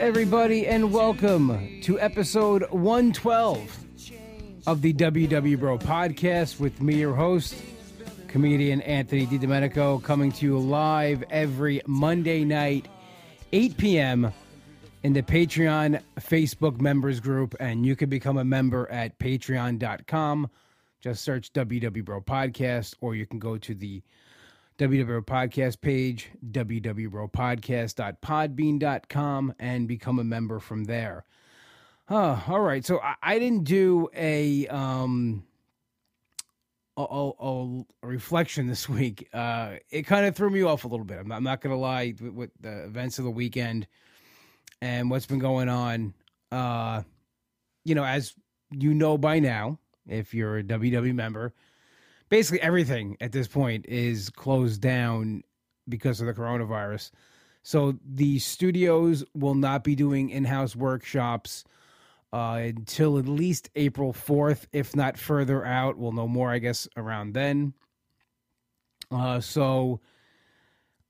Everybody, and welcome to episode 112 of the WW Bro podcast with me, your host, comedian Anthony DiDomenico, coming to you live every Monday night, 8 p.m. in the Patreon Facebook members group, and you can become a member at patreon.com. Just search WW Bro podcast, or you can go to the WW Podcast page, www.podcast.podbean.com, and become a member from there. Uh, all right. So I, I didn't do a um a, a, a reflection this week. Uh, it kind of threw me off a little bit. I'm not, not going to lie with, with, the events of the weekend and what's been going on. Uh, you know, as you know by now, if you're a WW member, basically everything at this point is closed down because of the coronavirus. So the studios will not be doing in-house workshops uh, until at least April 4th, if not further out. We'll know more, I guess, around then. Uh, so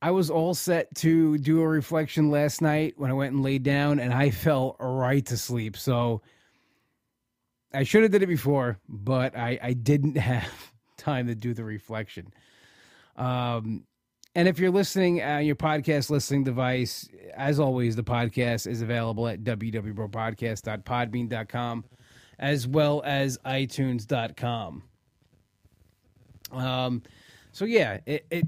I was all set to do a reflection last night when I went and laid down, and I fell right to sleep. So I should have did it before, but I, I didn't have time to do the reflection. Um, and if you're listening on your podcast listening device, as always, the podcast is available at www.podcast.podbean.com as well as iTunes.com. Um, so yeah, it, it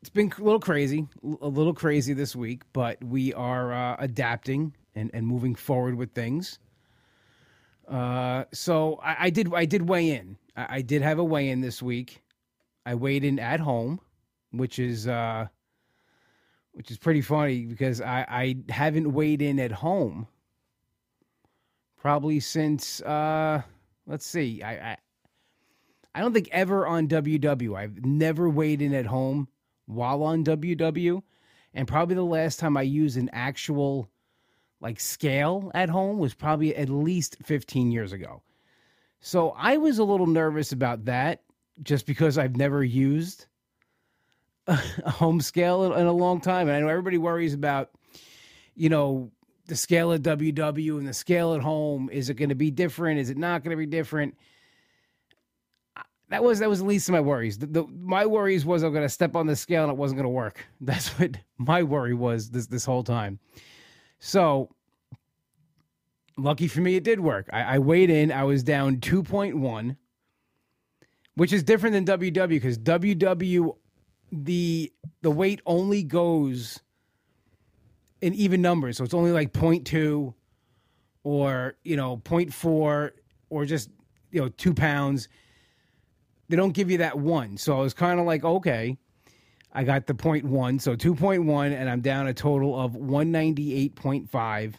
it's been a little crazy, a little crazy this week, but we are uh, adapting and, and moving forward with things. Uh, so I, I, did I did weigh in. I, I, did have a weigh in this week. I weighed in at home, which is uh, which is pretty funny because I, I haven't weighed in at home probably since uh, let's see, I, I I don't think ever on WW. I've never weighed in at home while on WW, and probably the last time I used an actual like scale at home was probably at least 15 years ago. So I was a little nervous about that just because I've never used a home scale in a long time. And I know everybody worries about, you know, the scale at WW and the scale at home. Is it going to be different? Is it not going to be different? That was that was the least of my worries. The, the, my worries was I'm going to step on the scale and it wasn't going to work. That's what my worry was this this whole time. So, lucky for me, it did work. I, I weighed in. I was down 2.1, which is different than WW because WW, the the weight only goes in even numbers. So it's only like 0.2 or, you know, 0.4 or just, you know, two pounds. They don't give you that one. So I was kind of like, okay. I got the point one, so 2.1, and I'm down a total of 198.5.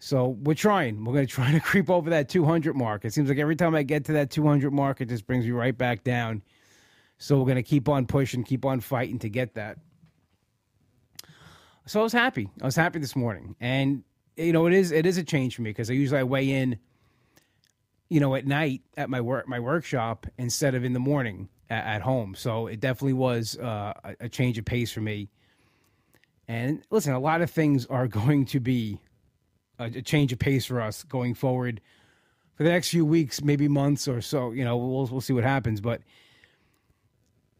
So we're trying. We're going to try to creep over that 200 mark. It seems like every time I get to that 200 mark, it just brings me right back down. So we're going to keep on pushing, keep on fighting to get that. So I was happy. I was happy this morning, and you know it is it is a change for me because I usually I weigh in, you know, at night at my work my workshop instead of in the morning at, at home. So it definitely was uh, a, a change of pace for me. And listen, a lot of things are going to be a, a, change of pace for us going forward for the next few weeks, maybe months or so. You know, we'll we'll see what happens. But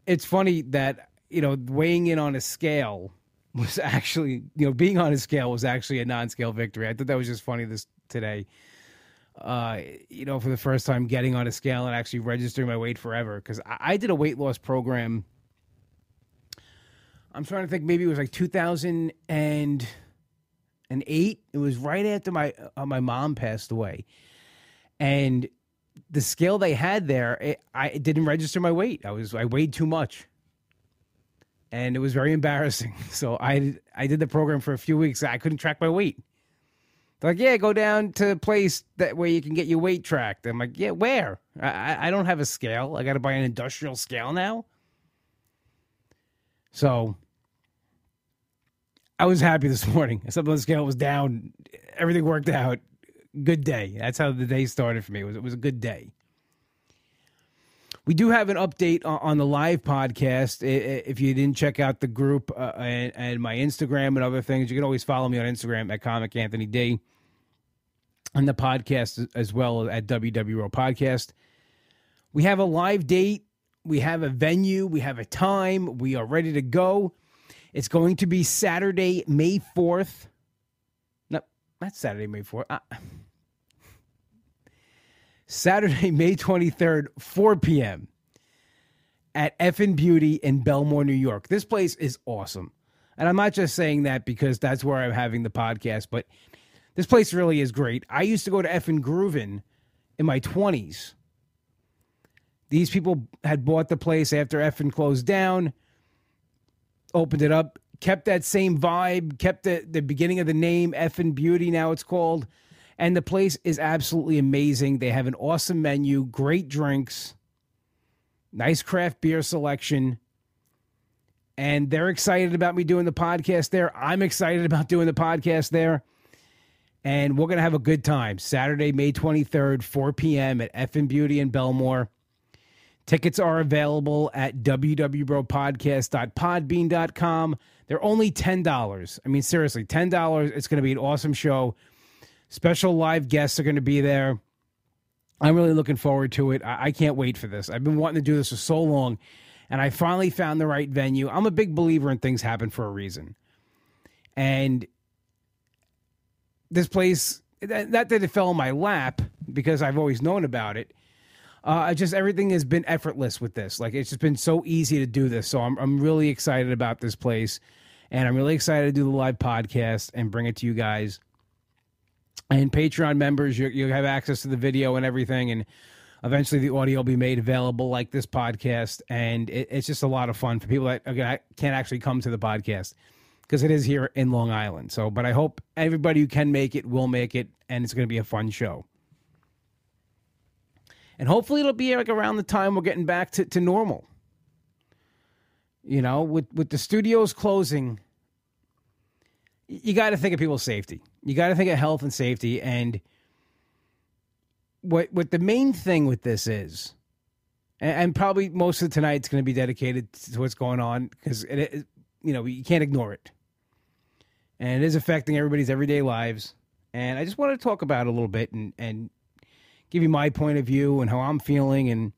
it's funny that you know weighing in on a scale was actually you know being on a scale was actually a non-scale victory. I thought that was just funny this today uh, you know, for the first time getting on a scale and actually registering my weight forever. Because I, I, did a weight loss program. I'm trying to think, maybe it was like 2008. It was right after my uh, my mom passed away, and the scale they had there, it, I didn't register my weight. I was I weighed too much, and it was very embarrassing. So I I did the program for a few weeks. I couldn't track my weight. They're like, yeah, go down to a place that where you can get your weight tracked. I'm like, yeah, where? I, I don't have a scale. I got to buy an industrial scale now. So I was happy this morning. I Except the scale was down. Everything worked out. Good day. That's how the day started for me. It was, it was a good day. We do have an update on the live podcast. If you didn't check out the group uh, and, and, my Instagram and other things, you can always follow me on Instagram at Comic Anthony D. And the podcast as well at WWO Podcast. We have a live date. We have a venue. We have a time. We are ready to go. It's going to be Saturday, May 4th. No, not Saturday, May 4th. Uh, Saturday, May 23rd, 4 p.m. at Effin Beauty in Bellmore, New York. This place is awesome. And I'm not just saying that because that's where I'm having the podcast, but this place really is great. I used to go to Effin Groovin in my 20s. These people had bought the place after Effin closed down, opened it up, kept that same vibe, kept the, the beginning of the name, Effin Beauty, now it's called and the place is absolutely amazing. They have an awesome menu, great drinks, nice craft beer selection. And they're excited about me doing the podcast there. I'm excited about doing the podcast there. And we're going to have a good time. Saturday, May 23rd, 4 p.m. at Effin Beauty in Bellmore. Tickets are available at www.podcast.podbean.com. They're only $10. I mean, seriously, $10. It's going to be an awesome show. Special live guests are going to be there. I'm really looking forward to it. I, I can't wait for this. I've been wanting to do this for so long, and I finally found the right venue. I'm a big believer in things happen for a reason. And this place, not that it fell in my lap because I've always known about it. Uh, just everything has been effortless with this. Like it's just been so easy to do this. So I'm I'm really excited about this place, and I'm really excited to do the live podcast and bring it to you guys and Patreon members, you, you have access to the video and everything, and eventually the audio will be made available like this podcast, and it, it's just a lot of fun for people that again I can't actually come to the podcast because it is here in Long Island. So, but I hope everybody who can make it will make it, and it's going to be a fun show. And hopefully, it'll be like around the time we're getting back to, to normal. You know, with with the studios closing, you got to think of people's safety. You got to think of health and safety. And what what the main thing with this is, and, and probably most of tonight's going to be dedicated to what's going on because you know, you can't ignore it, and it is affecting everybody's everyday lives. And I just wanted to talk about it a little bit and and give you my point of view and how I'm feeling and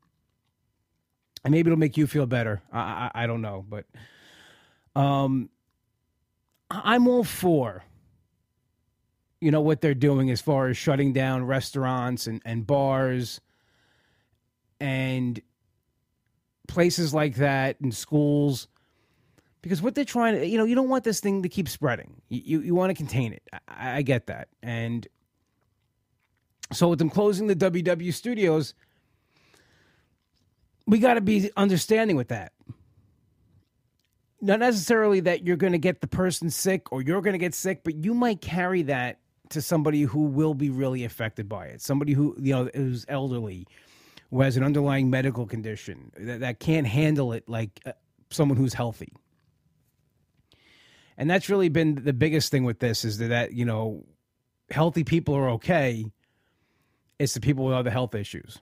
and maybe it'll make you feel better. I I, I don't know, but um, I'm all for you know what they're doing as far as shutting down restaurants and, and bars and places like that and schools because what they're trying to you know you don't want this thing to keep spreading you you, you want to contain it I, I get that and so with them closing the ww studios we got to be understanding with that not necessarily that you're going to get the person sick or you're going to get sick but you might carry that to somebody who will be really affected by it. Somebody who you know is elderly, who has an underlying medical condition that, that can't handle it like uh, someone who's healthy. And that's really been the biggest thing with this is that, you know healthy people are okay. It's the people with other health issues.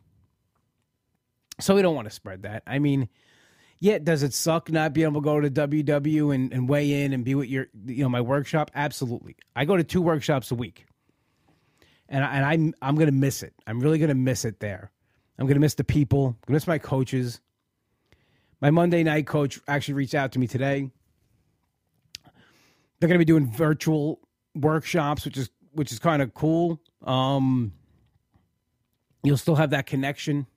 So we don't want to spread that. I mean, yeah, does it suck not being able to go to WW and, and weigh in and be with your, you know, my workshop? Absolutely. I go to two workshops a week, and I, and I'm I'm gonna miss it. I'm really gonna miss it there. I'm gonna miss the people. I'm gonna miss my coaches. My Monday night coach actually reached out to me today. They're gonna be doing virtual workshops, which is which is kind of cool. Um, you'll still have that connection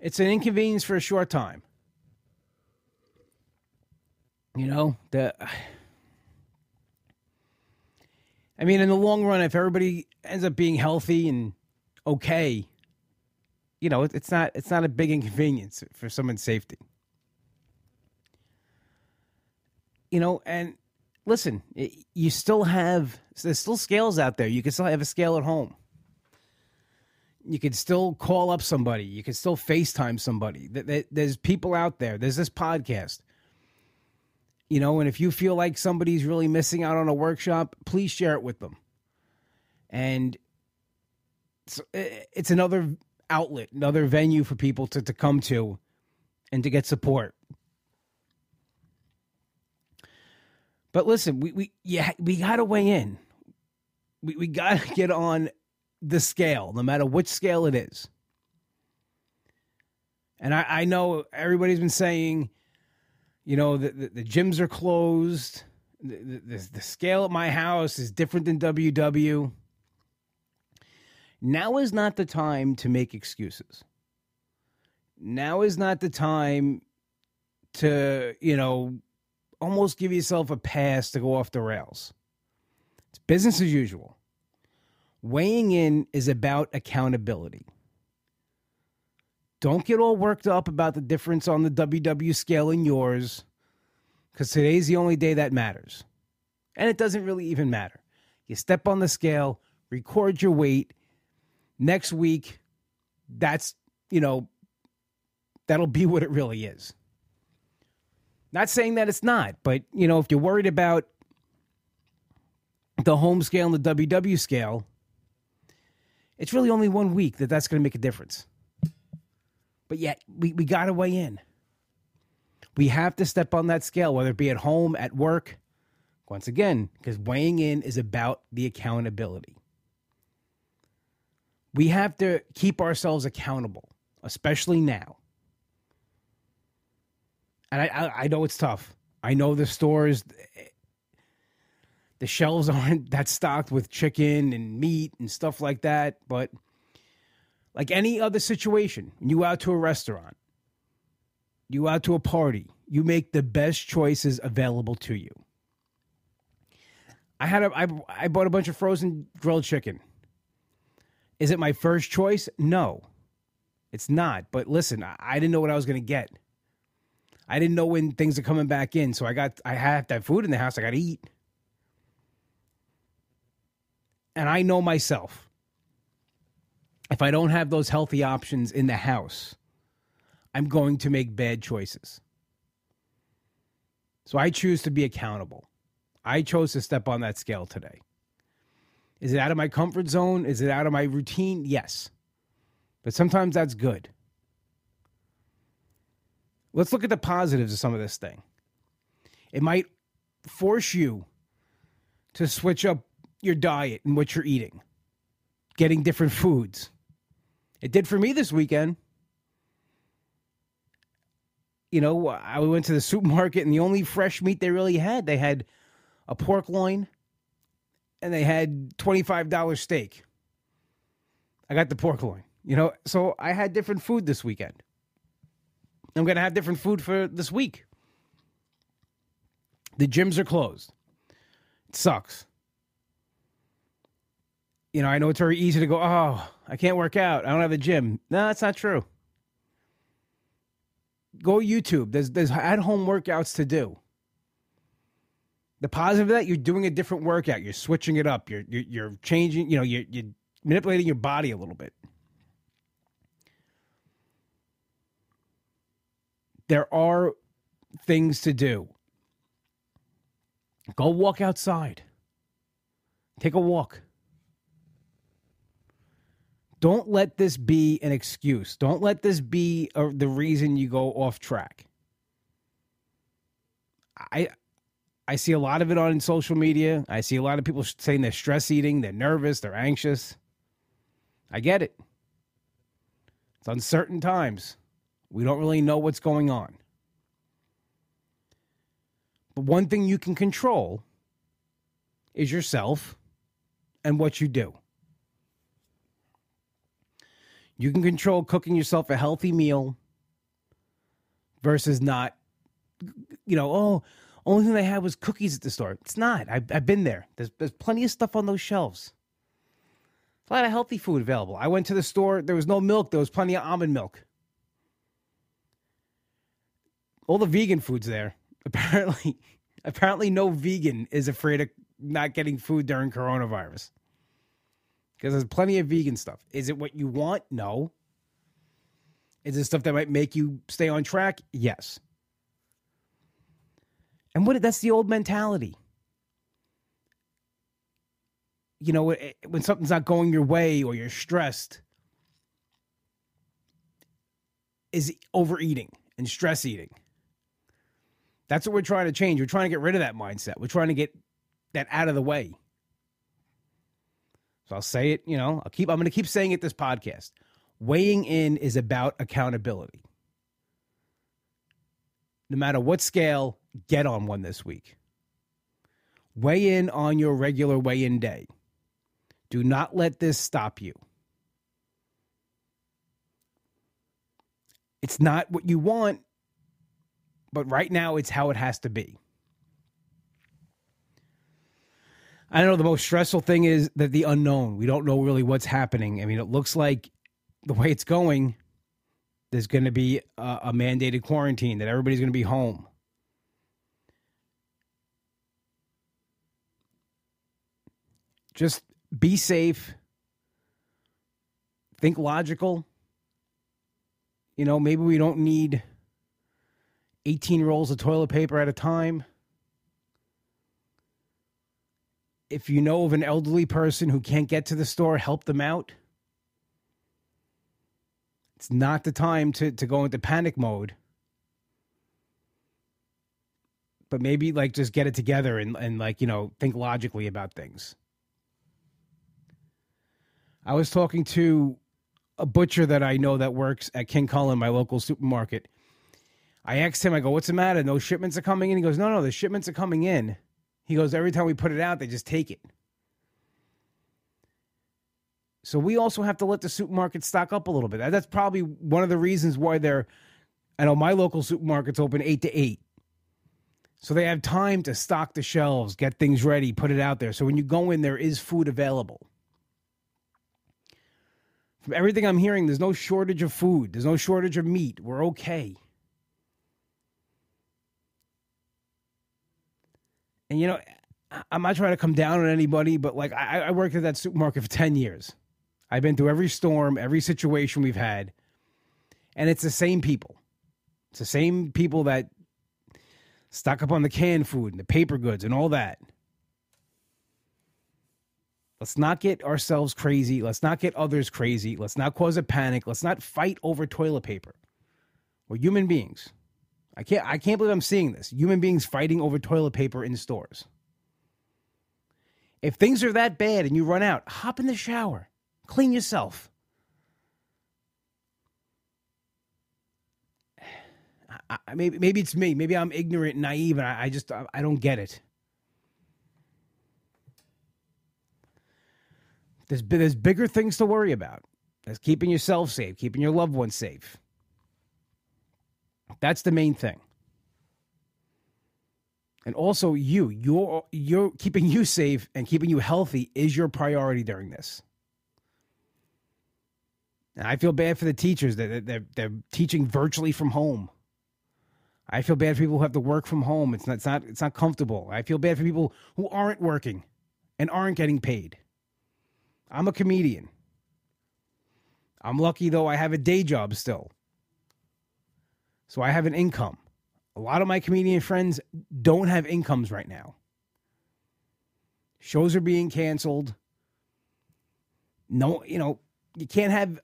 it's an inconvenience for a short time. You know, the I mean in the long run if everybody ends up being healthy and okay, you know, it's not it's not a big inconvenience for someone's safety. You know, and listen, you still have there's still scales out there. You can still have a scale at home you can still call up somebody. You can still FaceTime somebody. There's people out there. There's this podcast. You know, and if you feel like somebody's really missing out on a workshop, please share it with them. And it's, it's another outlet, another venue for people to, to come to and to get support. But listen, we we yeah, we gotta weigh in. We we gotta get on the scale, no matter which scale it is. And I, I know everybody's been saying, you know, the, the, the gyms are closed. The, the, the scale at my house is different than WW. Now is not the time to make excuses. Now is not the time to, you know, almost give yourself a pass to go off the rails. It's business as usual. Weighing in is about accountability. Don't get all worked up about the difference on the WW scale and yours, because today's the only day that matters. And it doesn't really even matter. You step on the scale, record your weight. Next week, that's, you know, that'll be what it really is. Not saying that it's not, but, you know, if you're worried about the home scale and the WW scale, it's really only one week that that's going to make a difference. But yet, we, we got to weigh in. We have to step on that scale, whether it be at home, at work. Once again, because weighing in is about the accountability. We have to keep ourselves accountable, especially now. And I, I, I know it's tough. I know the stores, the shelves aren't that stocked with chicken and meat and stuff like that, but like any other situation, you out to a restaurant, you out to a party, you make the best choices available to you. I had a I, I bought a bunch of frozen grilled chicken. Is it my first choice? No. It's not. But listen, I, I didn't know what I was going to get. I didn't know when things are coming back in, so I got I have that food in the house. I got to eat. And I know myself if I don't have those healthy options in the house, I'm going to make bad choices. So I choose to be accountable. I chose to step on that scale today. Is it out of my comfort zone? Is it out of my routine? Yes. But sometimes that's good. Let's look at the positives of some of this thing. It might force you to switch up your diet and what you're eating, getting different foods it did for me this weekend. You know, I went to the supermarket and the only fresh meat they really had, they had a pork loin and they had $25 steak. I got the pork loin, you know, so I had different food this weekend. I'm going to have different food for this week. The gyms are closed. It sucks you know, I know it's very easy to go, oh, I can't work out. I don't have a gym. No, that's not true. Go YouTube. There's there's at home workouts to do. The positive of that, you're doing a different workout. You're switching it up. You're you're, you're changing. You know, you're, you're manipulating your body a little bit. There are things to do. Go walk outside. Take a walk. Don't let this be an excuse. Don't let this be a, the reason you go off track. I I see a lot of it on social media. I see a lot of people saying they're stress eating, they're nervous, they're anxious. I get it. It's uncertain times. We don't really know what's going on. But one thing you can control is yourself and what you do. You can control cooking yourself a healthy meal versus not, you know, oh, only thing they had was cookies at the store. It's not. I've, I've been there. There's, there's plenty of stuff on those shelves. a lot of healthy food available. I went to the store. There was no milk. There was plenty of almond milk. All the vegan foods there. Apparently, apparently, no vegan is afraid of not getting food during coronavirus because there's plenty of vegan stuff. Is it what you want? No. Is it stuff that might make you stay on track? Yes. And what that's the old mentality. You know, eh, eh, when something's not going your way or you're stressed, is overeating and stress eating. That's what we're trying to change. We're trying to get rid of that mindset. We're trying to get that out of the way. So I'll say it, you know, I'll keep I'm going to keep saying it this podcast. Weighing in is about accountability. No matter what scale, get on one this week. Weigh in on your regular weigh in day. Do not let this stop you. It's not what you want, but right now it's how it has to be. I know the most stressful thing is that the unknown. We don't know really what's happening. I mean, it looks like the way it's going, there's going to be a, a mandated quarantine, that everybody's going to be home. Just be safe. Think logical. You know, maybe we don't need 18 rolls of toilet paper at a time. If you know of an elderly person who can't get to the store, help them out. It's not the time to, to go into panic mode. But maybe like just get it together and, and like, you know, think logically about things. I was talking to a butcher that I know that works at King Kullen, my local supermarket. I asked him, I go, what's the matter? No shipments are coming in? He goes, no, no, the shipments are coming in. He goes, every time we put it out, they just take it. So we also have to let the supermarket stock up a little bit. That's probably one of the reasons why they're, I know my local supermarket's open 8 to 8. So they have time to stock the shelves, get things ready, put it out there. So when you go in, there is food available. From everything I'm hearing, there's no shortage of food, there's no shortage of meat. We're okay. And you know, I'm not trying to come down on anybody, but like I, I worked at that supermarket for 10 years. I've been through every storm, every situation we've had. And it's the same people. It's the same people that stock up on the canned food and the paper goods and all that. Let's not get ourselves crazy. Let's not get others crazy. Let's not cause a panic. Let's not fight over toilet paper. We're human beings. I can't I can't believe I'm seeing this. Human beings fighting over toilet paper in stores. If things are that bad and you run out, hop in the shower. Clean yourself. I, I, maybe maybe it's me. Maybe I'm ignorant and naive and I, I just I, don't get it. There's there's bigger things to worry about. That's keeping yourself safe, keeping your loved ones safe. That's the main thing. And also you, you're you're keeping you safe and keeping you healthy is your priority during this. And I feel bad for the teachers that they're, they're teaching virtually from home. I feel bad for people who have to work from home. It's not, it's not it's not comfortable. I feel bad for people who aren't working and aren't getting paid. I'm a comedian. I'm lucky though I have a day job still. So I have an income. A lot of my comedian friends don't have incomes right now. Shows are being canceled. No, you know, you can't have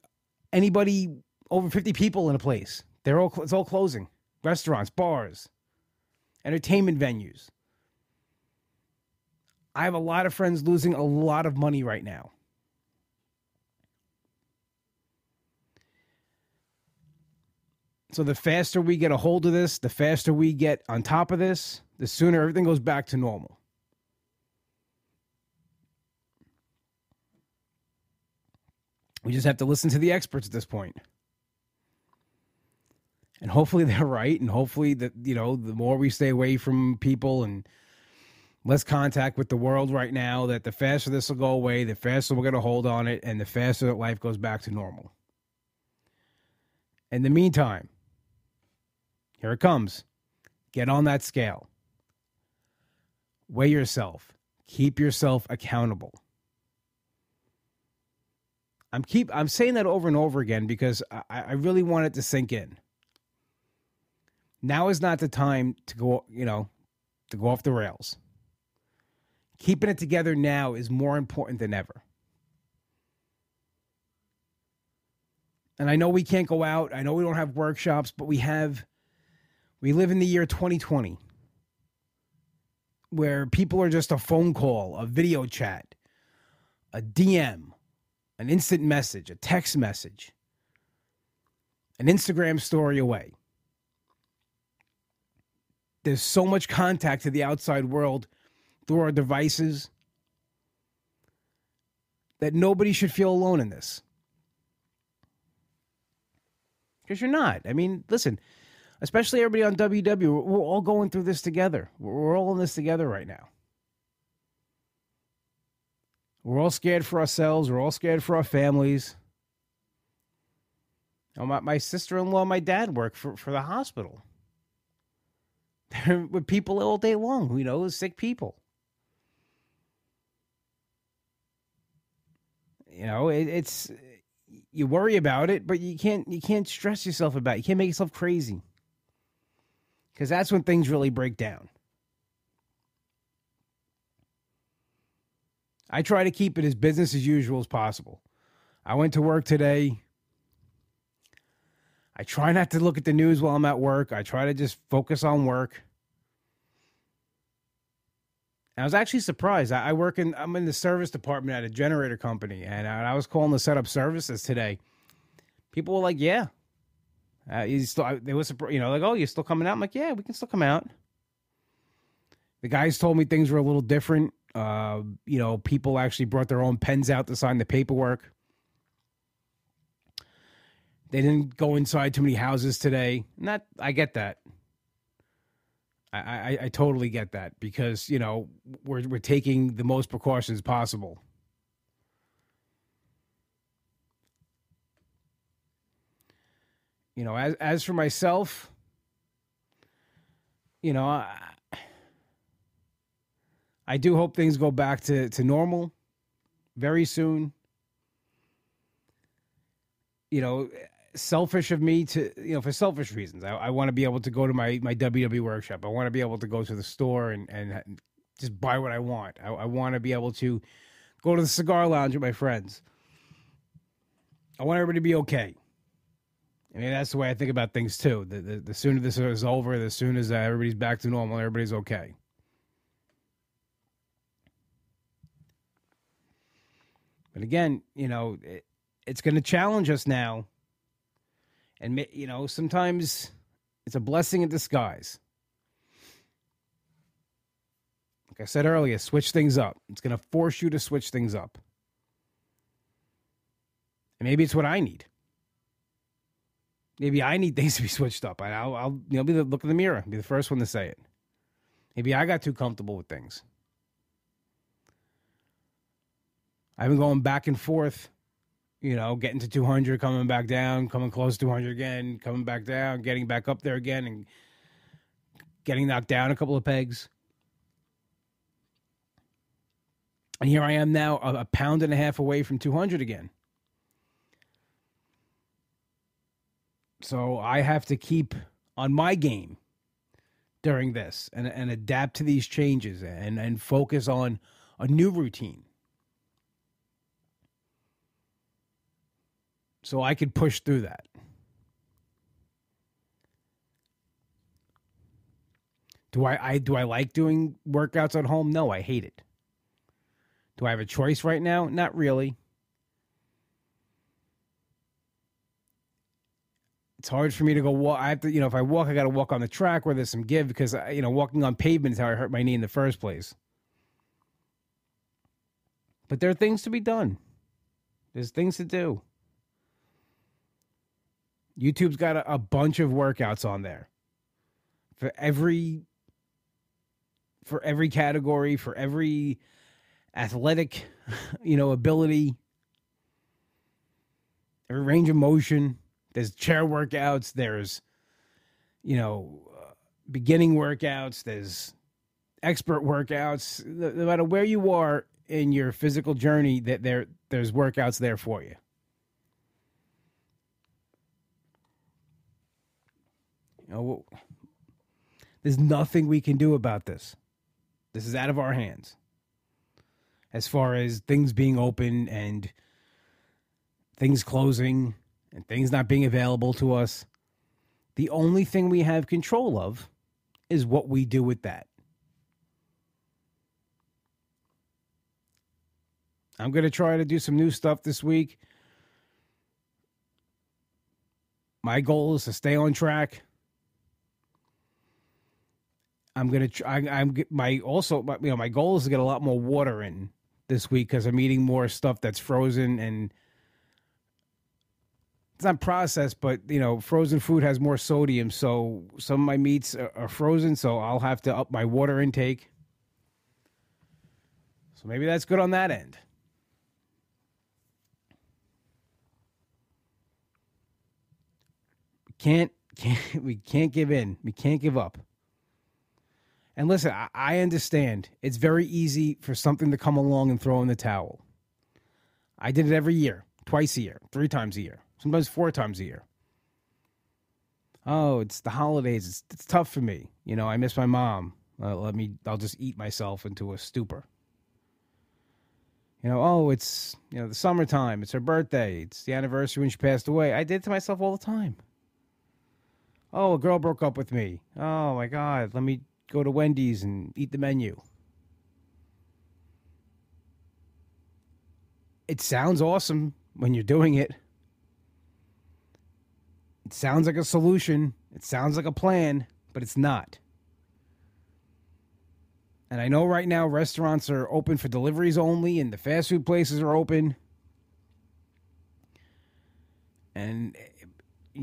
anybody over 50 people in a place. They're all it's all closing. Restaurants, bars, entertainment venues. I have a lot of friends losing a lot of money right now. So the faster we get a hold of this, the faster we get on top of this, the sooner everything goes back to normal. We just have to listen to the experts at this point. And hopefully they're right and hopefully that you know, the more we stay away from people and less contact with the world right now, that the faster this will go away, the faster we're going to hold on it and the faster that life goes back to normal. In the meantime, here it comes. Get on that scale. Weigh yourself. Keep yourself accountable. I'm keep I'm saying that over and over again because I, I really want it to sink in. Now is not the time to go, you know, to go off the rails. Keeping it together now is more important than ever. And I know we can't go out. I know we don't have workshops, but we have, we live in the year 2020 where people are just a phone call, a video chat, a DM, an instant message, a text message, an Instagram story away. There's so much contact to the outside world through our devices that nobody should feel alone in this. Because you're not. I mean, listen, especially everybody on WW, we're all going through this together. We're all in this together right now. We're all scared for ourselves. We're all scared for our families. My, my sister in law and my dad work for, for the hospital. They're with people all day long, you know, sick people. You know, it, it's you worry about it, but you can't you can't stress yourself about it. You can't make yourself crazy. Because that's when things really break down. I try to keep it as business as usual as possible. I went to work today. I try not to look at the news while I'm at work. I try to just focus on work. And I was actually surprised. I, work in I'm in the service department at a generator company, and I was calling to set up services today. People were like, "Yeah, uh, you still." They was you know like, "Oh, you're still coming out?" I'm like, "Yeah, we can still come out." The guys told me things were a little different. Uh, you know, people actually brought their own pens out to sign the paperwork. They didn't go inside too many houses today. Not, I get that. I, I, I totally get that because you know we're we're taking the most precautions possible. You know, as as for myself, you know, I, I do hope things go back to, to normal very soon. You know, selfish of me to, you know, for selfish reasons. I, I want to be able to go to my, my WW workshop. I want to be able to go to the store and, and just buy what I want. I, I want to be able to go to the cigar lounge with my friends. I want everybody to be okay. I mean, that's the way I think about things too. The, the, the sooner this is over, the sooner uh, everybody's back to normal, everybody's okay. But again, you know, it, it's going to challenge us now. And, you know, sometimes it's a blessing in disguise. Like I said earlier, switch things up. It's going to force you to switch things up. And maybe it's what I need. Maybe I need things to be switched up. I'll, I'll you know, be the look in the mirror, be the first one to say it. Maybe I got too comfortable with things. I've been going back and forth, you know, getting to 200, coming back down, coming close to 200 again, coming back down, getting back up there again, and getting knocked down a couple of pegs. And here I am now, a, a pound and a half away from 200 again. So I have to keep on my game during this and, and adapt to these changes and, and focus on a new routine. so I could push through that. Do I, I do I like doing workouts at home? No, I hate it. Do I have a choice right now? Not really. It's hard for me to go walk. I have to, you know, if I walk, I got to walk on the track where there's some give because, you know, walking on pavement is how I hurt my knee in the first place. But there are things to be done. There's things to do. YouTube's got a, a bunch of workouts on there for every for every category, for every athletic, you know, ability, every range of motion. There's chair workouts. There's, you know, uh, beginning workouts. There's expert workouts. No matter where you are in your physical journey, that there there's workouts there for you. You know, there's nothing we can do about this. This is out of our hands. As far as things being open and things closing and things not being available to us, the only thing we have control of is what we do with that. I'm going to try to do some new stuff this week. My goal is to stay on track. I'm gonna. Try, I, am my also. You know, my goal is to get a lot more water in this week because I'm eating more stuff that's frozen and it's not processed, but you know, frozen food has more sodium. So some of my meats are, are frozen, so I'll have to up my water intake. So maybe that's good on that end. Can't, can't we can't give in. We can't give up. And listen, I, I understand it's very easy for something to come along and throw in the towel. I did it every year, twice a year, three times a year, sometimes four times a year. Oh, it's the holidays. It's, it's tough for me. You know, I miss my mom. Uh, let me, I'll just eat myself into a stupor. You know, oh, it's, you know, the summertime. It's her birthday. It's the anniversary when she passed away. I did to myself all the time. Oh, a girl broke up with me. Oh my God. Let me go to Wendy's and eat the menu. It sounds awesome when you're doing it. It sounds like a solution. It sounds like a plan, but it's not. And I know right now restaurants are open for deliveries only and the fast food places are open. And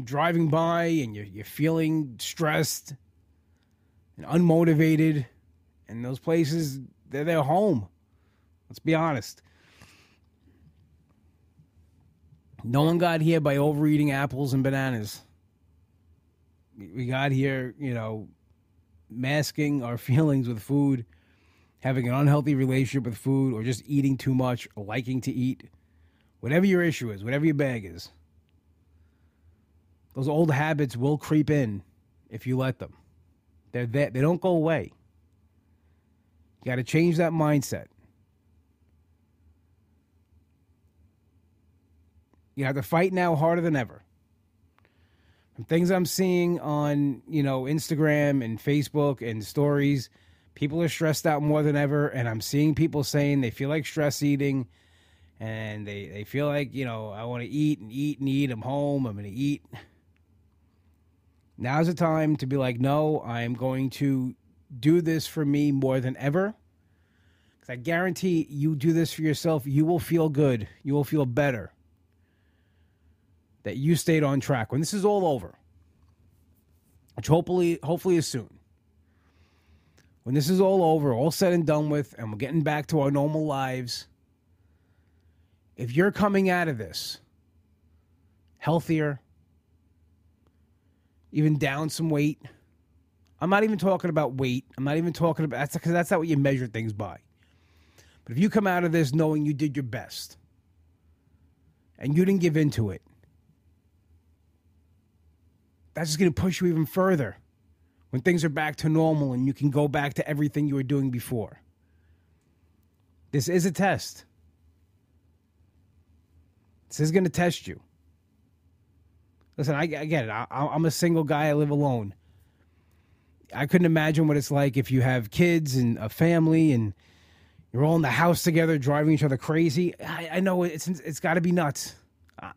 driving by and you're, you're feeling stressed and unmotivated, and those places, they're their home. Let's be honest. No one got here by overeating apples and bananas. We got here, you know, masking our feelings with food, having an unhealthy relationship with food, or just eating too much, or liking to eat. Whatever your issue is, whatever your bag is, those old habits will creep in if you let them. They're there. They don't go away. You got to change that mindset. You have to fight now harder than ever. From things I'm seeing on, you know, Instagram and Facebook and stories, people are stressed out more than ever. And I'm seeing people saying they feel like stress eating and they, they feel like, you know, I want to eat and eat and eat. I'm home. I'm going to eat. Now's the time to be like, no, I'm going to do this for me more than ever. Because I guarantee you do this for yourself, you will feel good. You will feel better that you stayed on track. When this is all over, which hopefully, hopefully is soon. When this is all over, all said and done with, and we're getting back to our normal lives, if you're coming out of this healthier, even down some weight. I'm not even talking about weight. I'm not even talking about that's because that's not what you measure things by. But if you come out of this knowing you did your best and you didn't give into it, that's just going to push you even further when things are back to normal and you can go back to everything you were doing before. This is a test. This is going to test you. Listen, I, I get it. I, I'm a single guy. I live alone. I couldn't imagine what it's like if you have kids and a family and you're all in the house together, driving each other crazy. I, I know it's it's got to be nuts. I,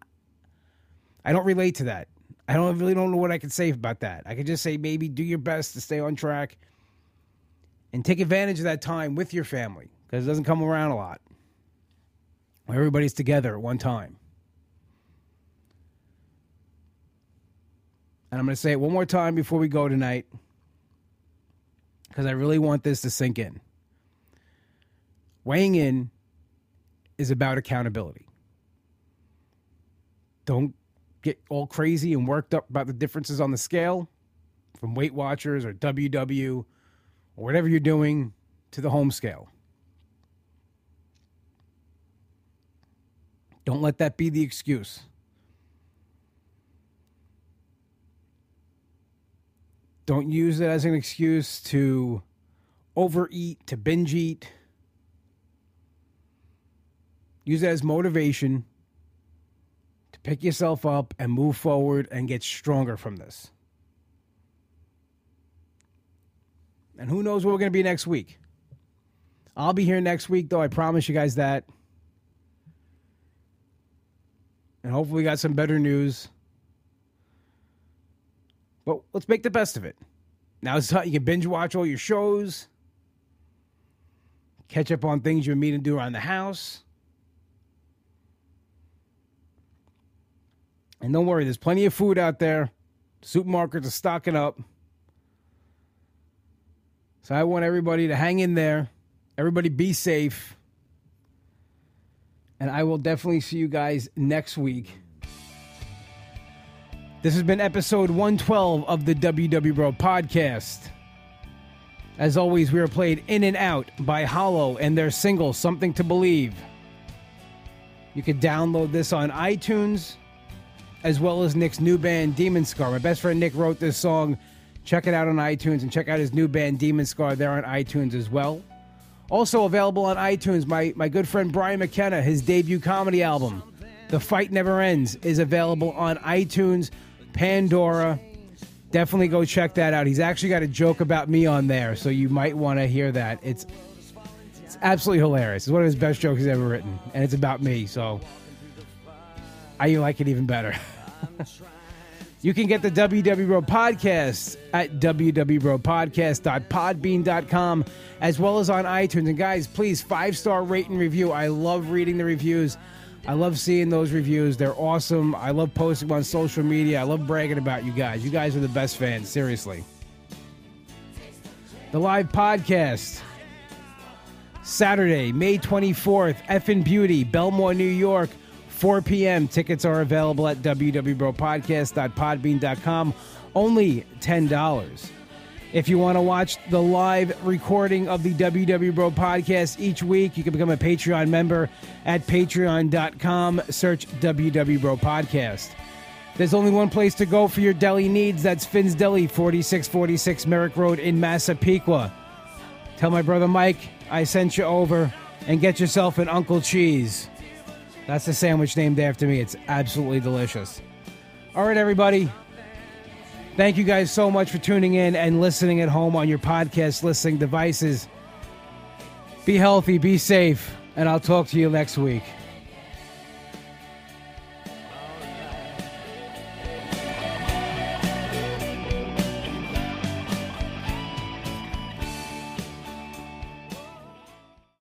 I don't relate to that. I don't really don't know what I can say about that. I can just say maybe do your best to stay on track and take advantage of that time with your family because it doesn't come around a lot. Everybody's together at one time. And I'm going to say it one more time before we go tonight because I really want this to sink in. Weighing in is about accountability. Don't get all crazy and worked up about the differences on the scale from Weight Watchers or WW or whatever you're doing to the home scale. Don't let that be the excuse. Don't use it as an excuse to overeat, to binge eat. Use it as motivation pick yourself up and move forward and get stronger from this. And who knows where we're going to be next week? I'll be here next week, though. I promise you guys that. And hopefully, we got some better news. But let's make the best of it. Now it's time you can binge watch all your shows, catch up on things you're meaning to do around the house. And don't worry, there's plenty of food out there. Supermarkets are stocking up. So I want everybody to hang in there. Everybody be safe. And I will definitely see you guys next week. This has been episode 112 of the WW Bro podcast. As always, we are played in and out by Hollow and their single, Something to Believe. You can download this on iTunes, as well as Nick's new band, Demon Scar. My best friend Nick wrote this song. Check it out on iTunes and check out his new band, Demon Scar. They're on iTunes as well. Also available on iTunes, my, my good friend Brian McKenna, his debut comedy album, The Fight Never Ends, is available on iTunes, Pandora. Definitely go check that out. He's actually got a joke about me on there, so you might want to hear that. It's it's absolutely hilarious. It's one of his best jokes he's ever written, and it's about me, so I like it even better. you can get the WW Bro podcast at www.podcast.podbean.com as well as on iTunes. And guys, please five star rate and review. I love reading the reviews. I love seeing those reviews. They're awesome. I love posting on social media. I love bragging about you guys. You guys are the best fans, seriously. The live podcast. Saturday, May 24th, Effin Beauty, Bellmore, New York, 4 p.m. Tickets are available at www.podcast.podbean.com. Only $10. If you want to watch the live recording of the WW Bro podcast each week, you can become a Patreon member at patreon.com. Search WW Bro podcast. There's only one place to go for your deli needs. That's Finn's Deli, 4646 Merrick Road in Massapequa. Tell my brother Mike I sent you over and get yourself an Uncle Cheese. That's the sandwich named after me. It's absolutely delicious. All right, everybody. Thank you guys so much for tuning in and listening at home on your podcast listening devices. Be healthy, be safe, and I'll talk to you next week.